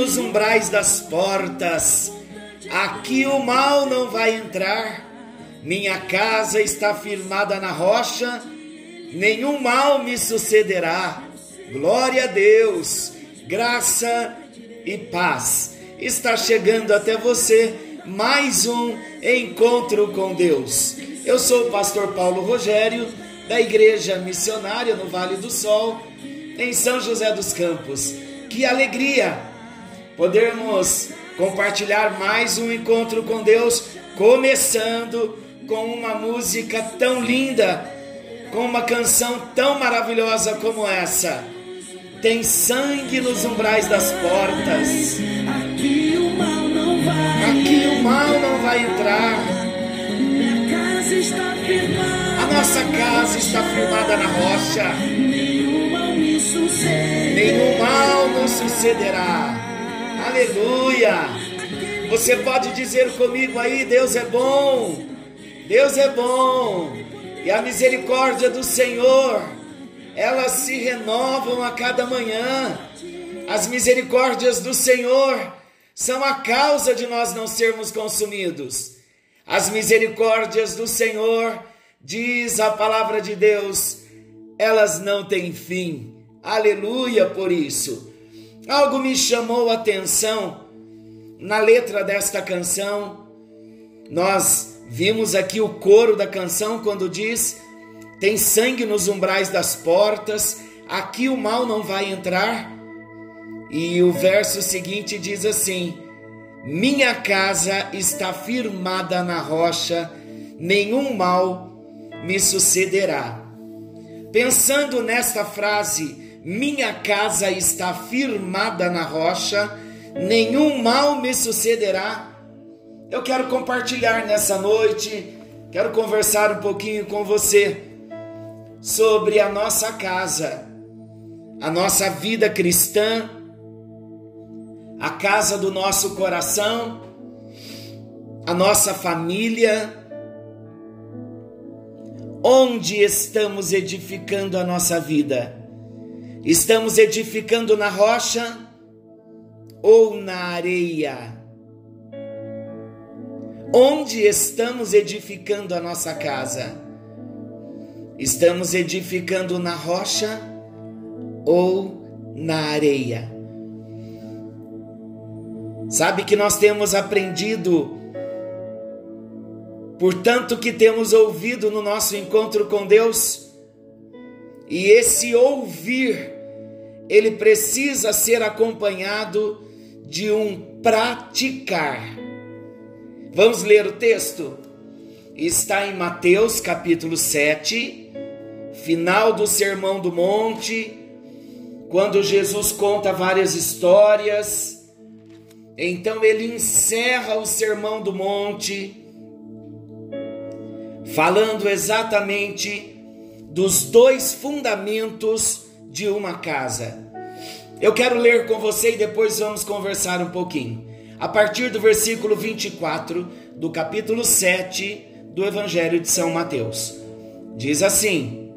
nos umbrais das portas. Aqui o mal não vai entrar. Minha casa está firmada na rocha. Nenhum mal me sucederá. Glória a Deus. Graça e paz. Está chegando até você mais um encontro com Deus. Eu sou o pastor Paulo Rogério, da Igreja Missionária no Vale do Sol, em São José dos Campos. Que alegria podermos compartilhar mais um encontro com Deus, começando com uma música tão linda, com uma canção tão maravilhosa como essa. Tem sangue nos umbrais das portas. Aqui o mal não vai. Aqui o mal não vai entrar. A nossa casa está firmada na rocha. Nenhum mal me sucede. Nenhum mal nos sucederá. Aleluia. Você pode dizer comigo aí: Deus é bom. Deus é bom. E a misericórdia do Senhor, elas se renovam a cada manhã. As misericórdias do Senhor são a causa de nós não sermos consumidos. As misericórdias do Senhor, diz a palavra de Deus, elas não têm fim. Aleluia por isso. Algo me chamou a atenção na letra desta canção. Nós vimos aqui o coro da canção quando diz: Tem sangue nos umbrais das portas, aqui o mal não vai entrar. E o verso seguinte diz assim: Minha casa está firmada na rocha, nenhum mal me sucederá. Pensando nesta frase, minha casa está firmada na rocha, nenhum mal me sucederá. Eu quero compartilhar nessa noite, quero conversar um pouquinho com você sobre a nossa casa, a nossa vida cristã, a casa do nosso coração, a nossa família, onde estamos edificando a nossa vida. Estamos edificando na rocha ou na areia? Onde estamos edificando a nossa casa? Estamos edificando na rocha ou na areia? Sabe que nós temos aprendido, portanto, que temos ouvido no nosso encontro com Deus, e esse ouvir, ele precisa ser acompanhado de um praticar. Vamos ler o texto? Está em Mateus capítulo 7, final do Sermão do Monte, quando Jesus conta várias histórias. Então ele encerra o Sermão do Monte, falando exatamente dos dois fundamentos de uma casa. Eu quero ler com você e depois vamos conversar um pouquinho. A partir do versículo 24 do capítulo 7 do Evangelho de São Mateus. Diz assim: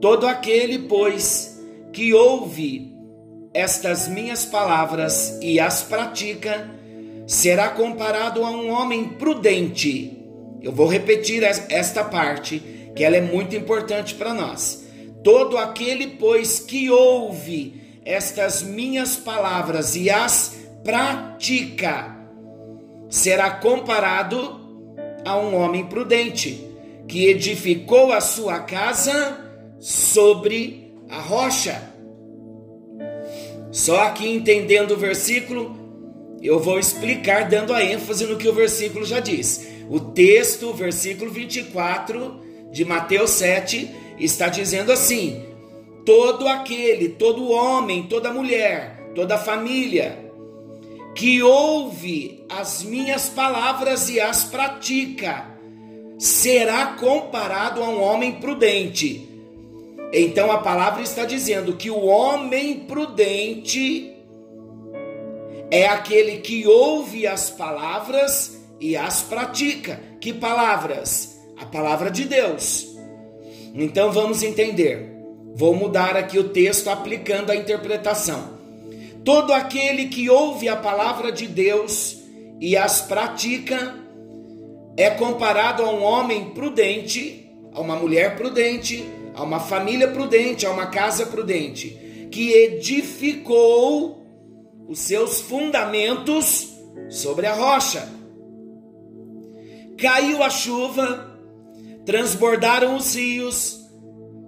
Todo aquele, pois, que ouve estas minhas palavras e as pratica, será comparado a um homem prudente. Eu vou repetir esta parte, que ela é muito importante para nós. Todo aquele, pois, que ouve estas minhas palavras e as pratica, será comparado a um homem prudente, que edificou a sua casa sobre a rocha. Só aqui entendendo o versículo, eu vou explicar dando a ênfase no que o versículo já diz. O texto, versículo 24 de Mateus 7, está dizendo assim: todo aquele, todo homem, toda mulher, toda família que ouve as minhas palavras e as pratica, será comparado a um homem prudente. Então a palavra está dizendo que o homem prudente é aquele que ouve as palavras e as pratica. Que palavras? A palavra de Deus. Então vamos entender. Vou mudar aqui o texto aplicando a interpretação. Todo aquele que ouve a palavra de Deus e as pratica é comparado a um homem prudente, a uma mulher prudente, a uma família prudente, a uma casa prudente, que edificou os seus fundamentos sobre a rocha. Caiu a chuva, transbordaram os rios,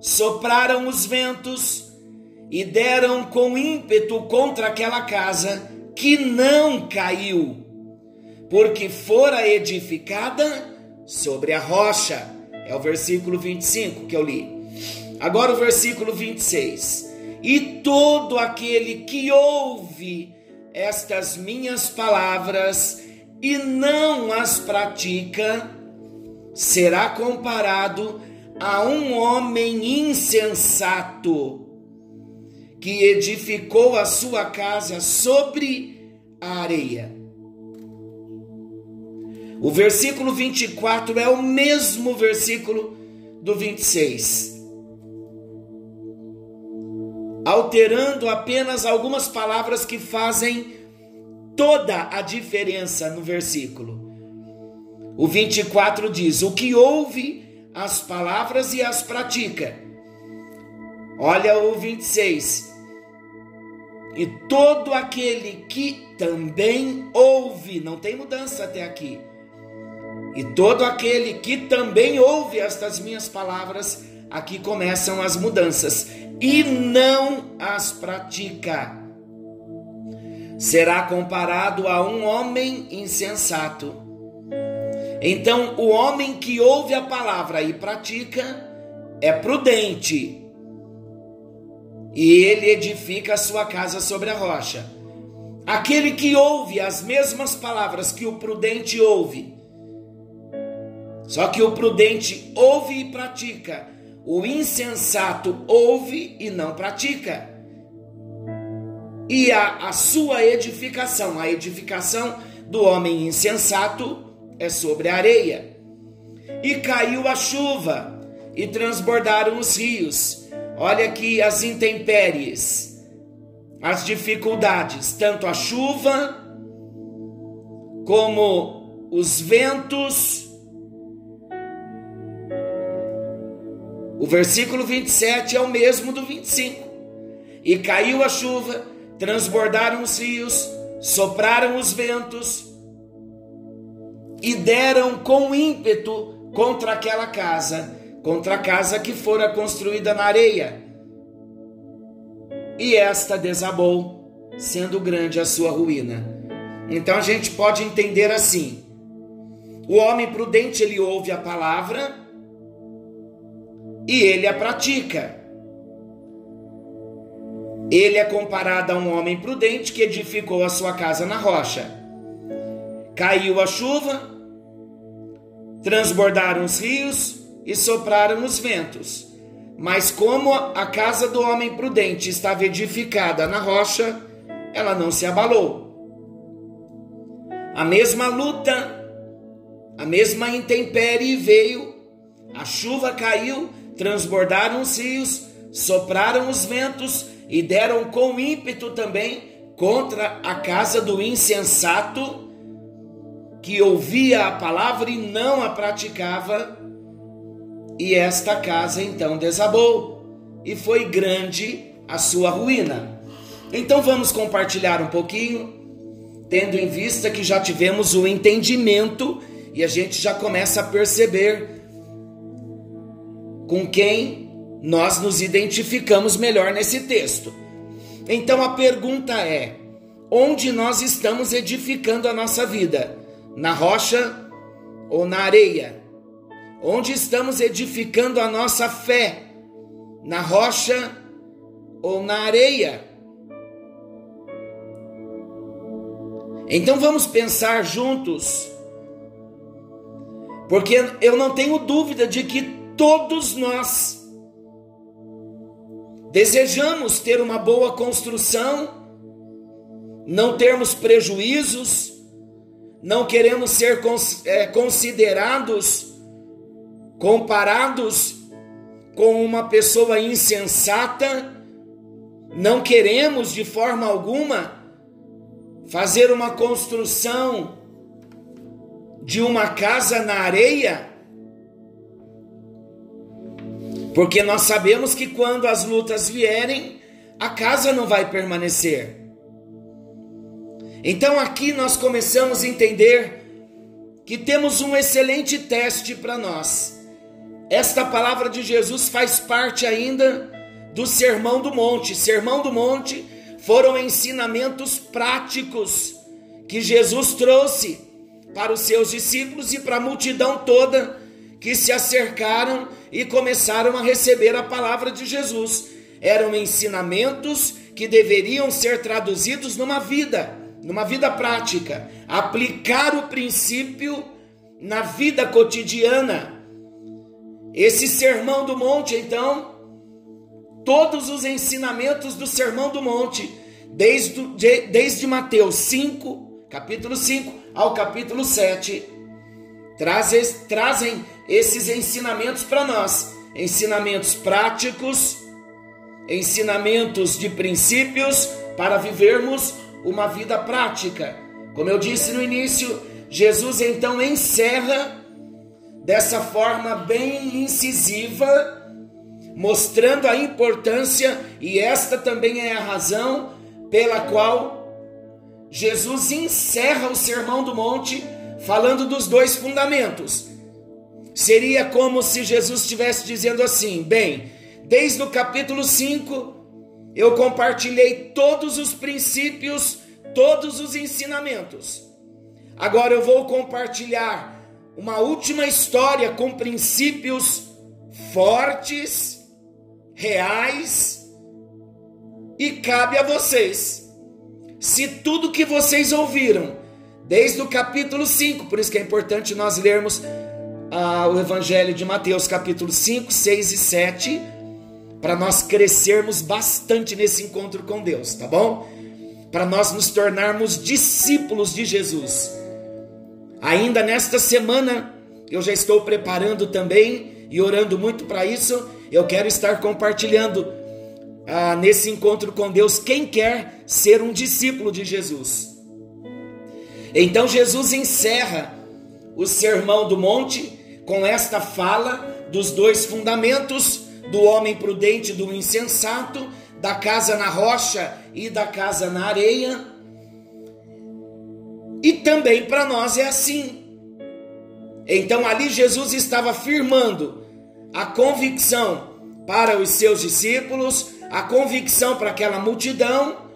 sopraram os ventos e deram com ímpeto contra aquela casa que não caiu, porque fora edificada sobre a rocha. É o versículo 25 que eu li. Agora o versículo 26. E todo aquele que ouve estas minhas palavras e não as pratica, será comparado a um homem insensato que edificou a sua casa sobre a areia. O versículo 24 é o mesmo versículo do 26 alterando apenas algumas palavras que fazem toda a diferença no versículo. O 24 diz: O que ouve as palavras e as pratica. Olha o 26. E todo aquele que também ouve, não tem mudança até aqui. E todo aquele que também ouve estas minhas palavras, aqui começam as mudanças e não as pratica. Será comparado a um homem insensato. Então, o homem que ouve a palavra e pratica é prudente, e ele edifica a sua casa sobre a rocha. Aquele que ouve as mesmas palavras que o prudente ouve, só que o prudente ouve e pratica, o insensato ouve e não pratica. E a, a sua edificação, a edificação do homem insensato é sobre a areia. E caiu a chuva, e transbordaram os rios. Olha aqui as intempéries, as dificuldades, tanto a chuva como os ventos O versículo 27 é o mesmo do 25. E caiu a chuva, transbordaram os rios, sopraram os ventos e deram com ímpeto contra aquela casa, contra a casa que fora construída na areia. E esta desabou, sendo grande a sua ruína. Então a gente pode entender assim: o homem prudente ele ouve a palavra, e ele a pratica. Ele é comparado a um homem prudente que edificou a sua casa na rocha. Caiu a chuva, transbordaram os rios e sopraram os ventos. Mas como a casa do homem prudente estava edificada na rocha, ela não se abalou. A mesma luta, a mesma intempérie veio, a chuva caiu, transbordaram os rios, sopraram os ventos e deram com ímpeto também contra a casa do insensato que ouvia a palavra e não a praticava, e esta casa então desabou, e foi grande a sua ruína. Então vamos compartilhar um pouquinho, tendo em vista que já tivemos o entendimento e a gente já começa a perceber com quem nós nos identificamos melhor nesse texto. Então a pergunta é: onde nós estamos edificando a nossa vida? Na rocha ou na areia? Onde estamos edificando a nossa fé? Na rocha ou na areia? Então vamos pensar juntos, porque eu não tenho dúvida de que todos nós Desejamos ter uma boa construção, não termos prejuízos, não queremos ser é, considerados, comparados com uma pessoa insensata, não queremos de forma alguma fazer uma construção de uma casa na areia porque nós sabemos que quando as lutas vierem, a casa não vai permanecer. Então aqui nós começamos a entender que temos um excelente teste para nós. Esta palavra de Jesus faz parte ainda do Sermão do Monte. Sermão do Monte foram ensinamentos práticos que Jesus trouxe para os seus discípulos e para a multidão toda que se acercaram e começaram a receber a palavra de Jesus. Eram ensinamentos que deveriam ser traduzidos numa vida, numa vida prática, aplicar o princípio na vida cotidiana. Esse sermão do monte, então, todos os ensinamentos do sermão do monte, desde, desde Mateus 5, capítulo 5 ao capítulo 7, trazem, trazem esses ensinamentos para nós, ensinamentos práticos, ensinamentos de princípios para vivermos uma vida prática. Como eu disse no início, Jesus então encerra dessa forma bem incisiva, mostrando a importância, e esta também é a razão pela qual Jesus encerra o Sermão do Monte falando dos dois fundamentos Seria como se Jesus estivesse dizendo assim: bem, desde o capítulo 5, eu compartilhei todos os princípios, todos os ensinamentos. Agora eu vou compartilhar uma última história com princípios fortes, reais, e cabe a vocês. Se tudo que vocês ouviram, desde o capítulo 5, por isso que é importante nós lermos ah, o Evangelho de Mateus, capítulo 5, 6 e 7, para nós crescermos bastante nesse encontro com Deus, tá bom? Para nós nos tornarmos discípulos de Jesus. Ainda nesta semana, eu já estou preparando também e orando muito para isso. Eu quero estar compartilhando ah, nesse encontro com Deus quem quer ser um discípulo de Jesus. Então Jesus encerra o Sermão do Monte com esta fala dos dois fundamentos do homem prudente do insensato, da casa na rocha e da casa na areia. E também para nós é assim. Então ali Jesus estava afirmando a convicção para os seus discípulos, a convicção para aquela multidão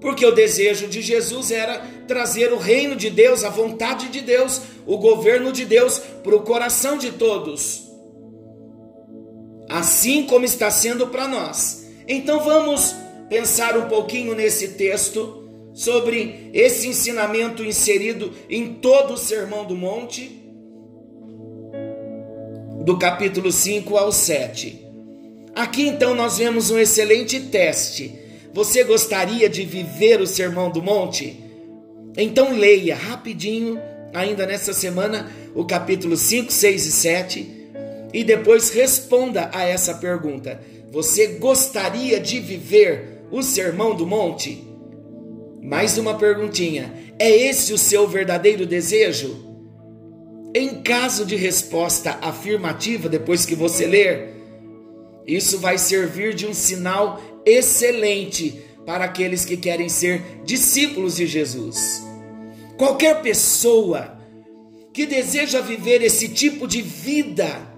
porque o desejo de Jesus era trazer o reino de Deus, a vontade de Deus, o governo de Deus para o coração de todos. Assim como está sendo para nós. Então vamos pensar um pouquinho nesse texto sobre esse ensinamento inserido em todo o Sermão do Monte, do capítulo 5 ao 7. Aqui então nós vemos um excelente teste você gostaria de viver o Sermão do Monte? Então leia rapidinho, ainda nessa semana, o capítulo 5, 6 e 7 e depois responda a essa pergunta: Você gostaria de viver o Sermão do Monte? Mais uma perguntinha: é esse o seu verdadeiro desejo? Em caso de resposta afirmativa, depois que você ler, isso vai servir de um sinal excelente para aqueles que querem ser discípulos de Jesus. Qualquer pessoa que deseja viver esse tipo de vida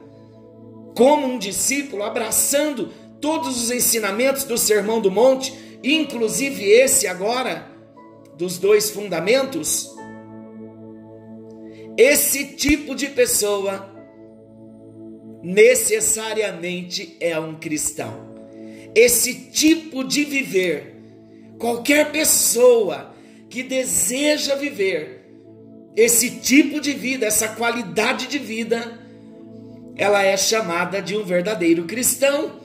como um discípulo, abraçando todos os ensinamentos do Sermão do Monte, inclusive esse agora, dos dois fundamentos, esse tipo de pessoa necessariamente é um cristão. Esse tipo de viver, qualquer pessoa que deseja viver esse tipo de vida, essa qualidade de vida, ela é chamada de um verdadeiro cristão.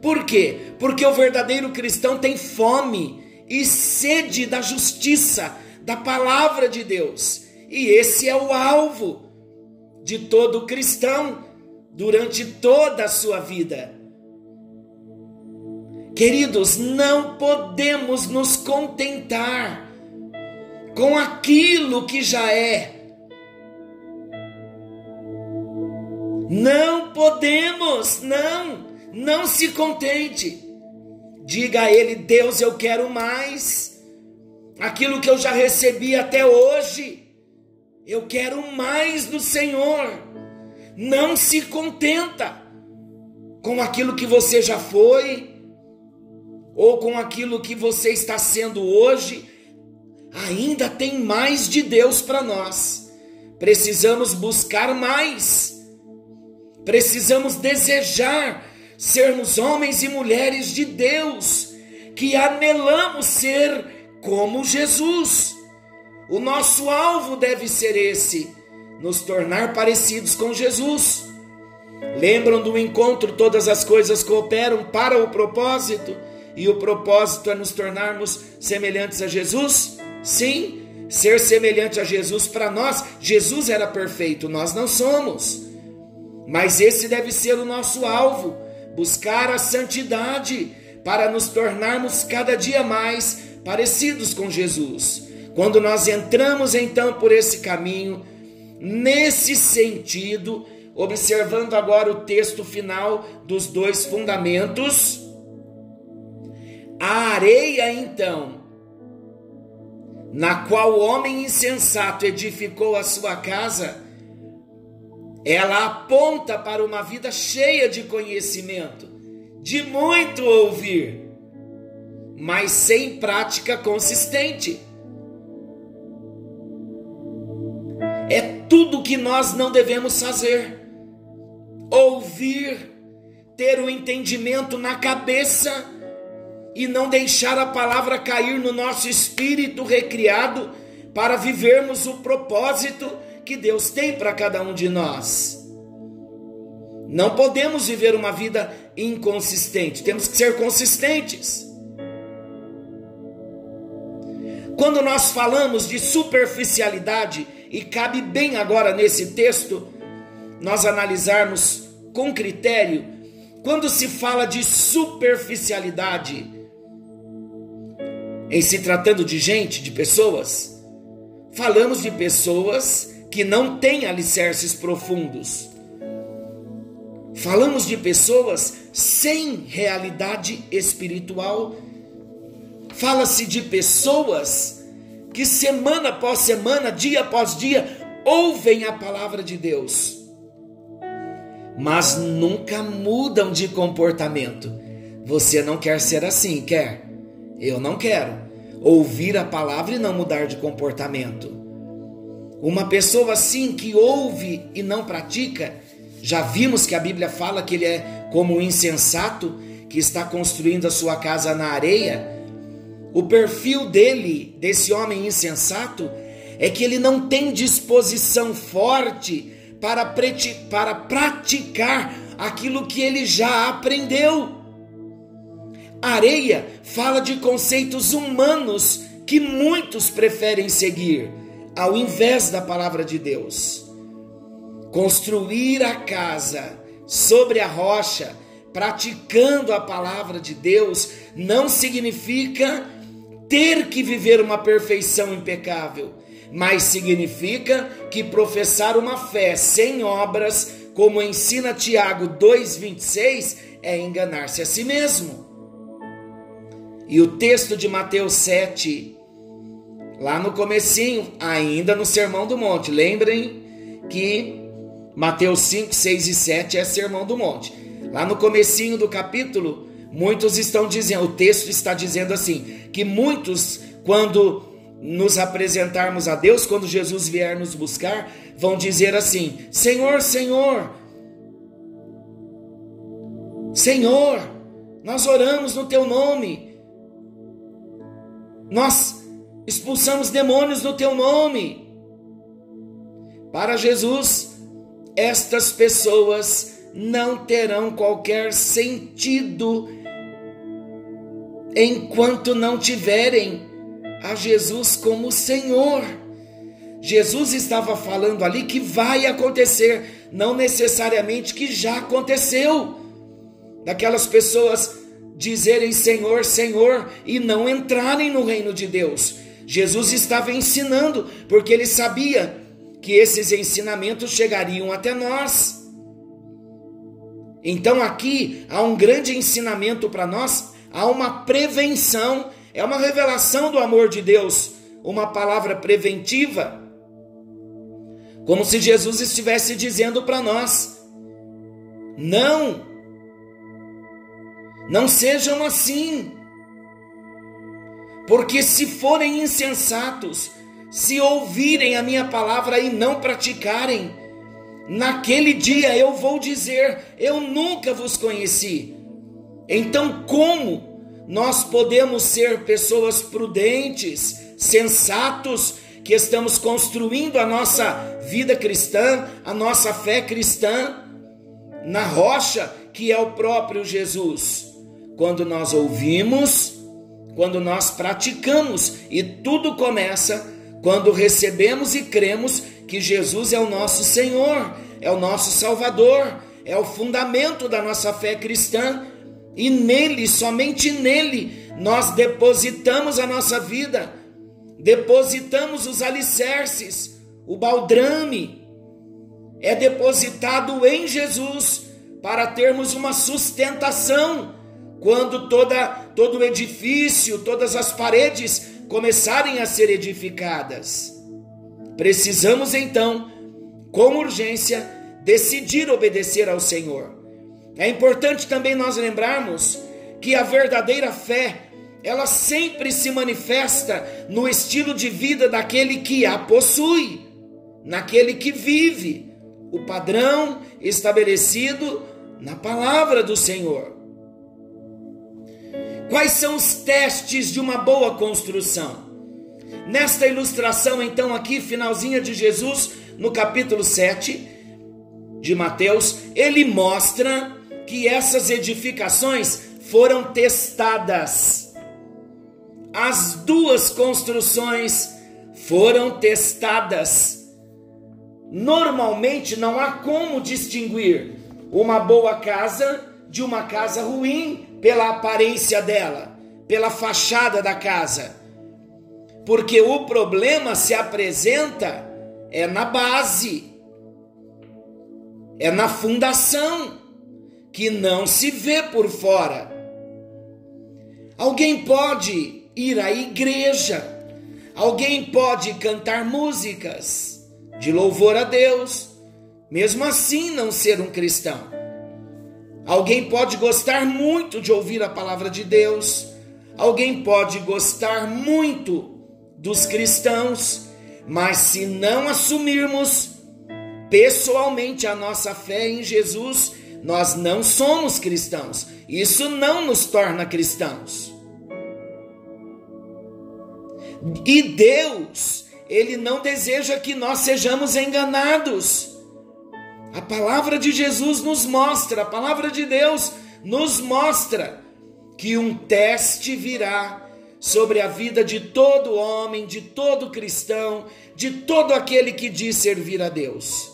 Por quê? Porque o verdadeiro cristão tem fome e sede da justiça, da palavra de Deus. E esse é o alvo de todo cristão durante toda a sua vida. Queridos, não podemos nos contentar com aquilo que já é. Não podemos, não, não se contente. Diga a Ele: Deus, eu quero mais. Aquilo que eu já recebi até hoje, eu quero mais do Senhor. Não se contenta com aquilo que você já foi, ou com aquilo que você está sendo hoje. Ainda tem mais de Deus para nós. Precisamos buscar mais. Precisamos desejar sermos homens e mulheres de Deus, que anelamos ser como Jesus. O nosso alvo deve ser esse: nos tornar parecidos com Jesus. Lembram do encontro? Todas as coisas cooperam para o propósito, e o propósito é nos tornarmos semelhantes a Jesus? Sim, ser semelhante a Jesus para nós, Jesus era perfeito, nós não somos. Mas esse deve ser o nosso alvo buscar a santidade para nos tornarmos cada dia mais parecidos com Jesus. Quando nós entramos então por esse caminho, nesse sentido, observando agora o texto final dos dois fundamentos, a areia então, na qual o homem insensato edificou a sua casa, ela aponta para uma vida cheia de conhecimento, de muito ouvir, mas sem prática consistente. É tudo que nós não devemos fazer. Ouvir, ter o entendimento na cabeça e não deixar a palavra cair no nosso espírito recriado para vivermos o propósito que Deus tem para cada um de nós. Não podemos viver uma vida inconsistente, temos que ser consistentes. Quando nós falamos de superficialidade, e cabe bem agora nesse texto, nós analisarmos com critério, quando se fala de superficialidade, em se tratando de gente, de pessoas, falamos de pessoas que não têm alicerces profundos. Falamos de pessoas sem realidade espiritual. Fala-se de pessoas que semana após semana, dia após dia, ouvem a palavra de Deus, mas nunca mudam de comportamento. Você não quer ser assim, quer? Eu não quero. Ouvir a palavra e não mudar de comportamento. Uma pessoa assim que ouve e não pratica, já vimos que a Bíblia fala que ele é como um insensato que está construindo a sua casa na areia. O perfil dele, desse homem insensato, é que ele não tem disposição forte para, para praticar aquilo que ele já aprendeu. Areia fala de conceitos humanos que muitos preferem seguir ao invés da palavra de Deus. Construir a casa sobre a rocha praticando a palavra de Deus não significa ter que viver uma perfeição impecável, mas significa que professar uma fé sem obras, como ensina Tiago 2:26, é enganar-se a si mesmo. E o texto de Mateus 7, lá no comecinho, ainda no Sermão do Monte, lembrem que Mateus 5, 6 e 7 é Sermão do Monte. Lá no comecinho do capítulo, muitos estão dizendo, o texto está dizendo assim, que muitos quando nos apresentarmos a Deus, quando Jesus vier nos buscar, vão dizer assim: Senhor, Senhor, Senhor, nós oramos no teu nome, nós expulsamos demônios no teu nome. Para Jesus, estas pessoas não terão qualquer sentido enquanto não tiverem a Jesus como Senhor. Jesus estava falando ali que vai acontecer, não necessariamente que já aconteceu. Daquelas pessoas dizerem Senhor, Senhor e não entrarem no reino de Deus. Jesus estava ensinando, porque ele sabia que esses ensinamentos chegariam até nós. Então aqui há um grande ensinamento para nós há uma prevenção, é uma revelação do amor de Deus, uma palavra preventiva. Como se Jesus estivesse dizendo para nós: não, não sejam assim, porque se forem insensatos, se ouvirem a minha palavra e não praticarem, naquele dia eu vou dizer: eu nunca vos conheci. Então, como nós podemos ser pessoas prudentes, sensatos, que estamos construindo a nossa vida cristã, a nossa fé cristã, na rocha que é o próprio Jesus? Quando nós ouvimos, quando nós praticamos, e tudo começa quando recebemos e cremos que Jesus é o nosso Senhor, é o nosso Salvador, é o fundamento da nossa fé cristã. E nele, somente nele, nós depositamos a nossa vida, depositamos os alicerces, o baldrame. É depositado em Jesus para termos uma sustentação quando toda todo o edifício, todas as paredes começarem a ser edificadas. Precisamos então, com urgência, decidir obedecer ao Senhor. É importante também nós lembrarmos que a verdadeira fé, ela sempre se manifesta no estilo de vida daquele que a possui, naquele que vive o padrão estabelecido na palavra do Senhor. Quais são os testes de uma boa construção? Nesta ilustração, então, aqui, finalzinha de Jesus, no capítulo 7 de Mateus, ele mostra que essas edificações foram testadas. As duas construções foram testadas. Normalmente não há como distinguir uma boa casa de uma casa ruim pela aparência dela, pela fachada da casa. Porque o problema se apresenta é na base, é na fundação que não se vê por fora. Alguém pode ir à igreja, alguém pode cantar músicas de louvor a Deus, mesmo assim não ser um cristão. Alguém pode gostar muito de ouvir a palavra de Deus, alguém pode gostar muito dos cristãos, mas se não assumirmos pessoalmente a nossa fé em Jesus, nós não somos cristãos. Isso não nos torna cristãos. E Deus, Ele não deseja que nós sejamos enganados. A palavra de Jesus nos mostra, a palavra de Deus nos mostra que um teste virá sobre a vida de todo homem, de todo cristão, de todo aquele que diz servir a Deus.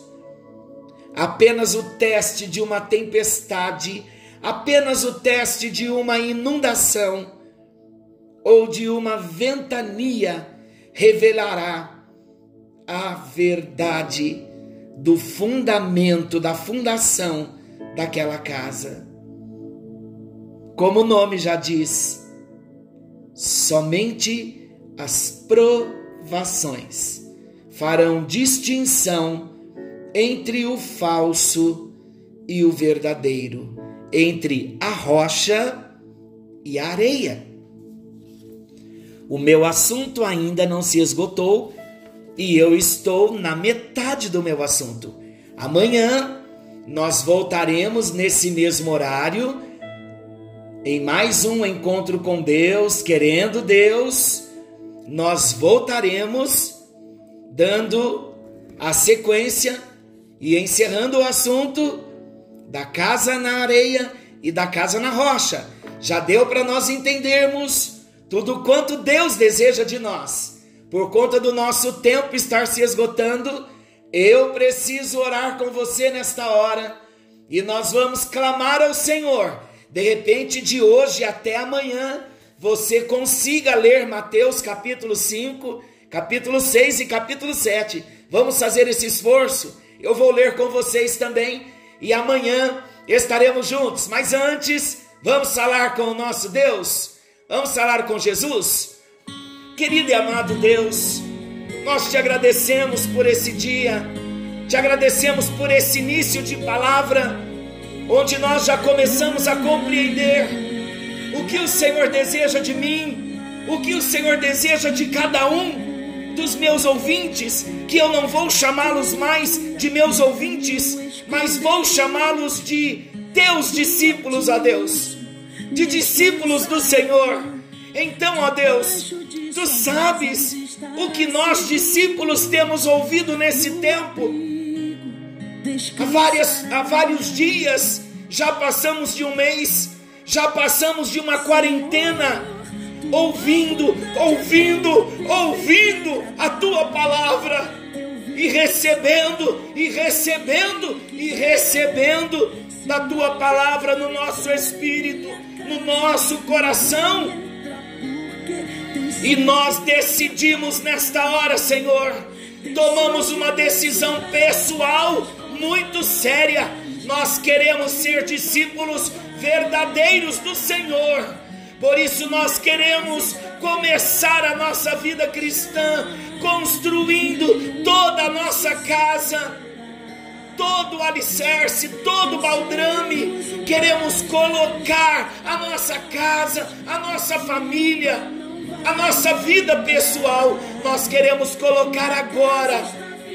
Apenas o teste de uma tempestade, apenas o teste de uma inundação ou de uma ventania revelará a verdade do fundamento, da fundação daquela casa. Como o nome já diz, somente as provações farão distinção entre o falso e o verdadeiro, entre a rocha e a areia. O meu assunto ainda não se esgotou e eu estou na metade do meu assunto. Amanhã nós voltaremos nesse mesmo horário em mais um encontro com Deus, querendo Deus, nós voltaremos dando a sequência e encerrando o assunto da casa na areia e da casa na rocha. Já deu para nós entendermos tudo quanto Deus deseja de nós. Por conta do nosso tempo estar se esgotando, eu preciso orar com você nesta hora e nós vamos clamar ao Senhor. De repente, de hoje até amanhã, você consiga ler Mateus capítulo 5, capítulo 6 e capítulo 7. Vamos fazer esse esforço. Eu vou ler com vocês também e amanhã estaremos juntos. Mas antes, vamos falar com o nosso Deus. Vamos falar com Jesus? Querido e amado Deus, nós te agradecemos por esse dia, te agradecemos por esse início de palavra, onde nós já começamos a compreender o que o Senhor deseja de mim, o que o Senhor deseja de cada um dos meus ouvintes, que eu não vou chamá-los mais de meus ouvintes, mas vou chamá-los de teus discípulos, a Deus de discípulos do Senhor. Então, ó Deus, tu sabes o que nós discípulos temos ouvido nesse tempo. Há, várias, há vários dias, já passamos de um mês, já passamos de uma quarentena, ouvindo, ouvindo, ouvindo a tua palavra, e recebendo, e recebendo, e recebendo da tua palavra no nosso espírito no nosso coração. E nós decidimos nesta hora, Senhor, tomamos uma decisão pessoal muito séria. Nós queremos ser discípulos verdadeiros do Senhor. Por isso nós queremos começar a nossa vida cristã construindo toda a nossa casa todo o alicerce, todo o baldrame, queremos colocar a nossa casa, a nossa família, a nossa vida pessoal, nós queremos colocar agora,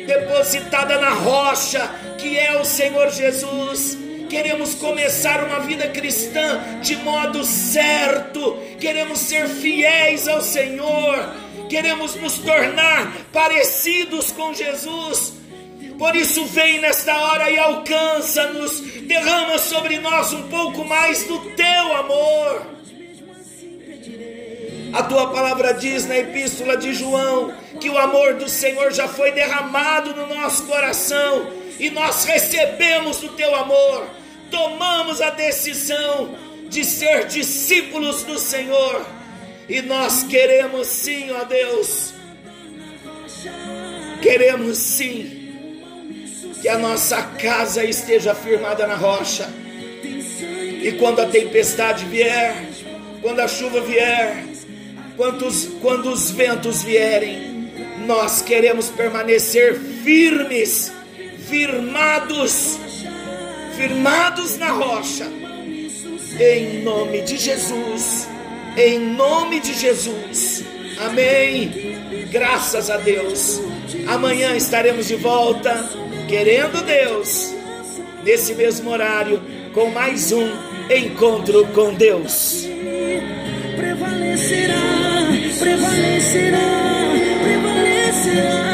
depositada na rocha, que é o Senhor Jesus. Queremos começar uma vida cristã de modo certo, queremos ser fiéis ao Senhor, queremos nos tornar parecidos com Jesus por isso, vem nesta hora e alcança-nos, derrama sobre nós um pouco mais do teu amor. A tua palavra diz na epístola de João que o amor do Senhor já foi derramado no nosso coração e nós recebemos o teu amor, tomamos a decisão de ser discípulos do Senhor e nós queremos sim, ó Deus, queremos sim que a nossa casa esteja firmada na rocha. E quando a tempestade vier, quando a chuva vier, quando os, quando os ventos vierem, nós queremos permanecer firmes, firmados, firmados na rocha, em nome de Jesus, em nome de Jesus, amém. Graças a Deus, amanhã estaremos de volta querendo Deus, nesse mesmo horário, com mais um encontro com Deus prevalecerá, prevalecerá, prevalecerá.